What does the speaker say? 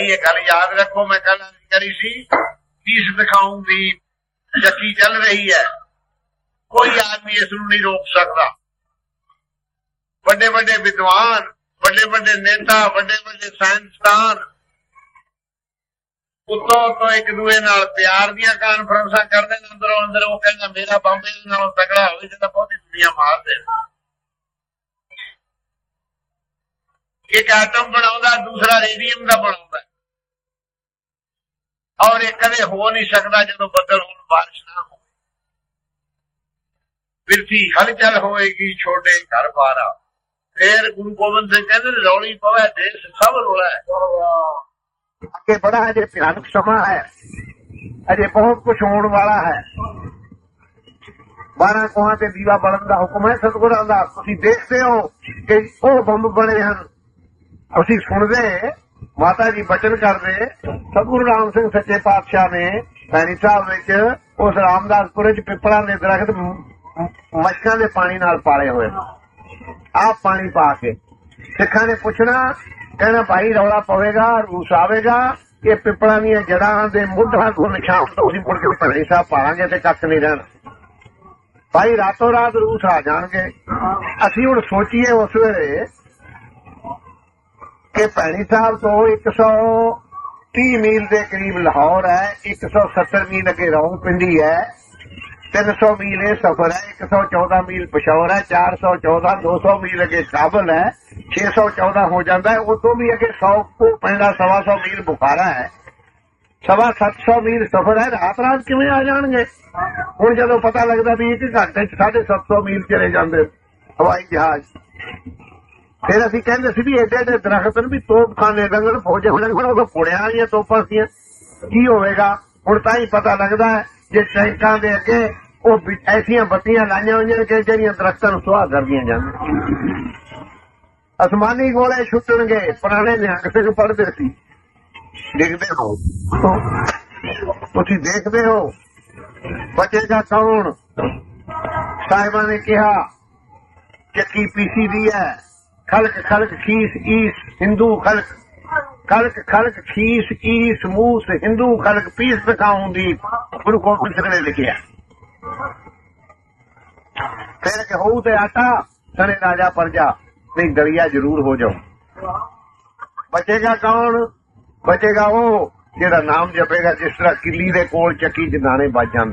ਭਾਈ ਇਹ ਗੱਲ, ਯਾਦ ਰੱਖੋ ਮੈਂ ਕੱਲ ਕਰੀ ਸੀ ਫੀਸ ਦਿਖਾਉਂ ਦੀ ਚੱਕੀ ਚੱਲ ਰਹੀ ਹੈ। ਕੋਈ ਆਦਮੀ ਇਸ ਨੂੰ ਨਹੀਂ ਰੋਕ ਸਕਦਾ। ਵੱਡੇ ਵੱਡੇ ਵਿਦਵਾਨ ਵੱਡੇ ਵੱਡੇ ਨੇਤਾ ਵੱਡੇ ਵੱਡੇ ਸਾਇੰਸਦਾਨ, ਉੱਤੋਂ ਤੋਂ ਇੱਕ ਦੂਏ ਨਾਲ ਪਿਆਰ ਦੀਆਂ ਕਾਨਫਰੰਸਾਂ ਕਰਦੇ ਨੇ, ਅੰਦਰੋਂ ਅੰਦਰ ਉਹ ਕਹਿੰਦਾ, ਮੇਰਾ ਬੰਬੇ ਦੇ ਨਾਲੋਂ ਤਕੜਾ ਹੋਵੇ ਜਿਹਦਾ ਬਹੁਤੀ ਦੁਨੀਆ ਮਾਰ ਦੇ। ਇੱਕ ਆਟਮ ਬਣਾਉਂਦਾ, ਦੂਸਰਾ ਰੇਡੀਅਮ ਦਾ ਬਣਾਉਂਦਾ। ਔਰ ਇਹ ਕਦੇ ਹੋ ਨਹੀਂ ਸਕਦਾ ਜਦੋਂ ਬੱਦਲ ਹੋਣ, ਬਾਰਿਸ਼ ਨਾ ਹੋ ਬਿਰਥੀ ਹਲਚਲ ਹੋਏਗੀ ਛੋਟੇ ਘਰ ਬਾਰਾ। ਫੇਰ ਗੁਰੂ ਗੋਬਿੰਦ ਸਿੰਘ ਕਹਿੰਦੇ, ਰੌਲੀ ਪਵੇ, ਦੇਸ਼ ਸਭ ਰੋਲਾ ਹੈ। ਅੱਗੇ ਬੜਾ ਅਜੇ ਭਿਆਨਕ ਸਮਾਂ ਹੈ। ਅਜੇ ਬਹੁਤ ਕੁਝ ਹੋਣ ਵਾਲਾ ਹੈ। 12 ਕੋਹਾਂ ਤੇ ਦੀਵਾ ਬਲਣ ਦਾ ਹੁਕਮ ਹੈ, ਸਤਿਗੁਰਾਂ ਦਾ। ਤੁਸੀਂ ਦੇਖਦੇ ਹੋ ਕਿ ਉਹ ਬੰਬ ਬਣੇ ਹਨ। ਅਸੀਂ ਸੁਣਦੇ ਮਾਤਾ ਜੀ ਬਚਨ ਕਰਦੇ। ਸਤਿਗੁਰੂ ਰਾਮ ਸਿੰਘ ਸੱਚੇ ਪਾਤਸ਼ਾਹ ਨੇ ਭੈਣੀ ਸਾਹਿਬ ਵਿੱਚ ਉਸ ਰਾਮਦਾਸਪੁਰੇ ਚ ਪਿੱਪਲਾਂ ਦੇ ਦਰਖਤ ਮ- ਮ- ਮਸ਼ਕਾਂ ਦੇ ਪਾਣੀ ਨਾਲ ਪਾਲੇ ਹੋਏ ਨੇ। ਆਪ ਪਾਣੀ ਪਾ ਕੇ ਸਿੱਖਾਂ ਨੇ ਪੁੱਛਣਾ, ਕਹਿੰਦਾ ਭਾਈ ਰੌਲਾ ਪਵੇਗਾ, ਰੂਸ ਆਵੇਗਾ, ਇਹ ਪਿੱਪਲਾਂ ਦੀਆਂ ਜੜਾਂ ਦੇ ਮੁੱਢਾਂ ਤੋਂ ਨਿਸ਼ਾਨ ਤੋਂ ਅਸੀਂ ਮੁੜ ਕੇ ਭੜੇ ਸਾਹਿਬ ਪਾਵਾਂਗੇ ਤੇ ਕੱਖ ਨਹੀਂ ਰਹਿਣਾ ਭਾਈ ਰਾਤੋਂ ਰਾਤ ਰੂਸ ਆ ਜਾਣਗੇ। ਅਸੀਂ ਹੁਣ ਸੋਚੀਏ ਉਸ ਵੇਲੇ ਕਿ ਭੈਣੀ ਸਾਹਿਬ ਤੋਂ 130 ਮੀਲ ਦੇ ਕਰੀਬ ਲਾਹੌਰ ਹੈ 170 ਮੀਲ ਅੱਗੇ ਰੌਂਗ ਪਿੰਡੀ ਹੈ 300 ਮੀਲ ਇਹ ਸਫ਼ਰ ਹੈ 114 ਮੀਲ ਪਸ਼ੌਰ ਹੈ 414 200 ਮੀਲ ਅੱਗੇ ਕਾਬਲ ਹੈ 614 ਹੋ ਜਾਂਦਾ ਹੈ, ਉਦੋਂ ਵੀ ਅੱਗੇ 100 ਕੋ ਪੈਂਦਾ, ਸਵਾ ਸੌ ਮੀਲ ਬੁਖਾਰਾ ਹੈ। ਸਵਾ 700 ਮੀਲ ਸਫ਼ਰ ਹੈ, ਰਾਤ ਰਾਤ ਕਿਵੇਂ ਆ ਜਾਣਗੇ? ਹੁਣ ਜਦੋਂ ਪਤਾ ਲੱਗਦਾ ਵੀ ਇੱਕ ਘੰਟੇ ਚ 750 ਮੀਲ ਚਲੇ ਜਾਂਦੇ ਹਵਾਈ ਜਹਾਜ਼। ਫਿਰ ਅਸੀਂ ਕਹਿੰਦੇ ਸੀ ਵੀ ਏਡੇ ਏਡੇ ਦਰਖਤ ਨੇ ਵੀ ਤੋਪਖਾਨੇ ਰੰਗਣ ਫੌਜ ਹੁਣ ਉਹ ਪੁੜਿਆਂ ਵਾਲੀਆਂ ਤੋਪਾਂ ਸੀ ਕੀ ਹੋਵੇਗਾ? ਹੁਣ ਤਾਂ ਹੀ ਪਤਾ ਲੱਗਦਾ ਹੈ ਜੇ ਟੈਂਕਾਂ ਦੇ ਅੱਗੇ ਉਹ ਵੀ ਐਸੀਆਂ ਬੱਤੀਆਂ ਲਾਈਆਂ ਹੋਈਆਂ ਨੇ ਕਿ ਜਿਹੜੀਆਂ ਦਰਖਤਾਂ ਨੂੰ ਸੁਆਹ ਕਰਦੀਆਂ ਜਾਂਦੀਆਂ। ਅਸਮਾਨੀ ਗੋਲੇ ਛੁੱਟਣਗੇ, ਪੁਰਾਣੇ ਨਿਹੰਗ ਸਿੰਘ ਪੜਦੇ ਸੀ। ਦੇਖਦੇ ਹੋ। ਤੁਸੀਂ ਦੇਖਦੇ ਹੋ। ਬਚੇਗਾ ਕੌਣ? ਸਾਹਿਬਾਂ ਨੇ ਕਿਹਾ ਚੱਕੀ ਪੀਸੀ ਦੀ ਹੈ? ਖਲਕ ਖਲਕ ਖੀਸ ਈਸ ਹਿੰਦੂ ਖਲਕ ਖਲਕ ਖਲਕ ਖੀਸ ਈਸ ਮੂਸ ਹਿੰਦੂ ਖਲਕ ਪੀਸ ਦਿਖਾਉਂਦੀ ਗੁਰੂ ਗੋਬਿੰਦ ਸਿੰਘ ਨੇ ਲਿਖਿਆ ਫਿਰ ਕਿ ਹੋਊ ਤੇ ਆਟਾ ਸਣੇ ਰਾਜਾ ਪਰਜਾ ਨਹੀਂ ਦਲੀਆ ਜ਼ਰੂਰ ਹੋ ਜਾਓ ਬਚੇਗਾ ਕੌਣ? ਬਚੇਗਾ ਉਹ ਜਿਹੜਾ ਨਾਮ ਜਪੇਗਾ, ਜਿਸ ਤਰ੍ਹਾਂ ਕਿੱਲੀ ਦੇ ਕੋਲ ਚੱਕੀ ਚ ਦਾਣੇ ਵੱਜ ਜਾਂਦੇ।